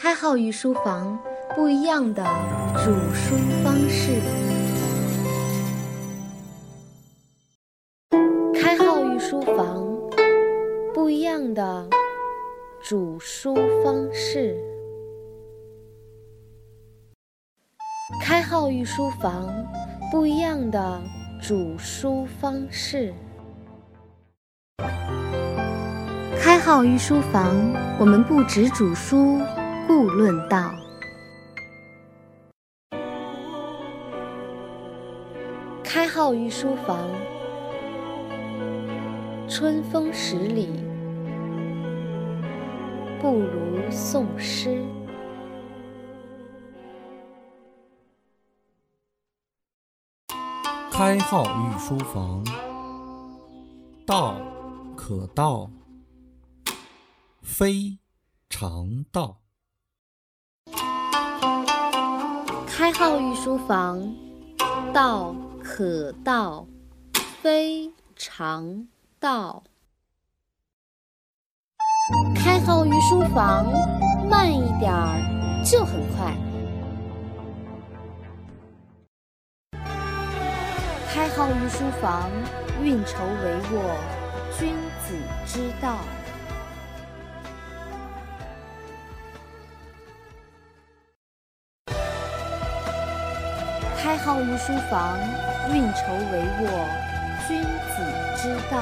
开号与书房不一样的煮书方式。开号与书房不一样的煮书方式。开号与书房不一样的煮书方式。开号与书房，我们不止煮书。故论道，开号御书房，春风十里不如送诗。开号御书房，道可道，非常道。开号御书房，道可道，非常道。开号御书房，慢一点儿就很快。开号御书房，运筹帷幄，君子之道。开号御书房，运筹帷幄，君子之道。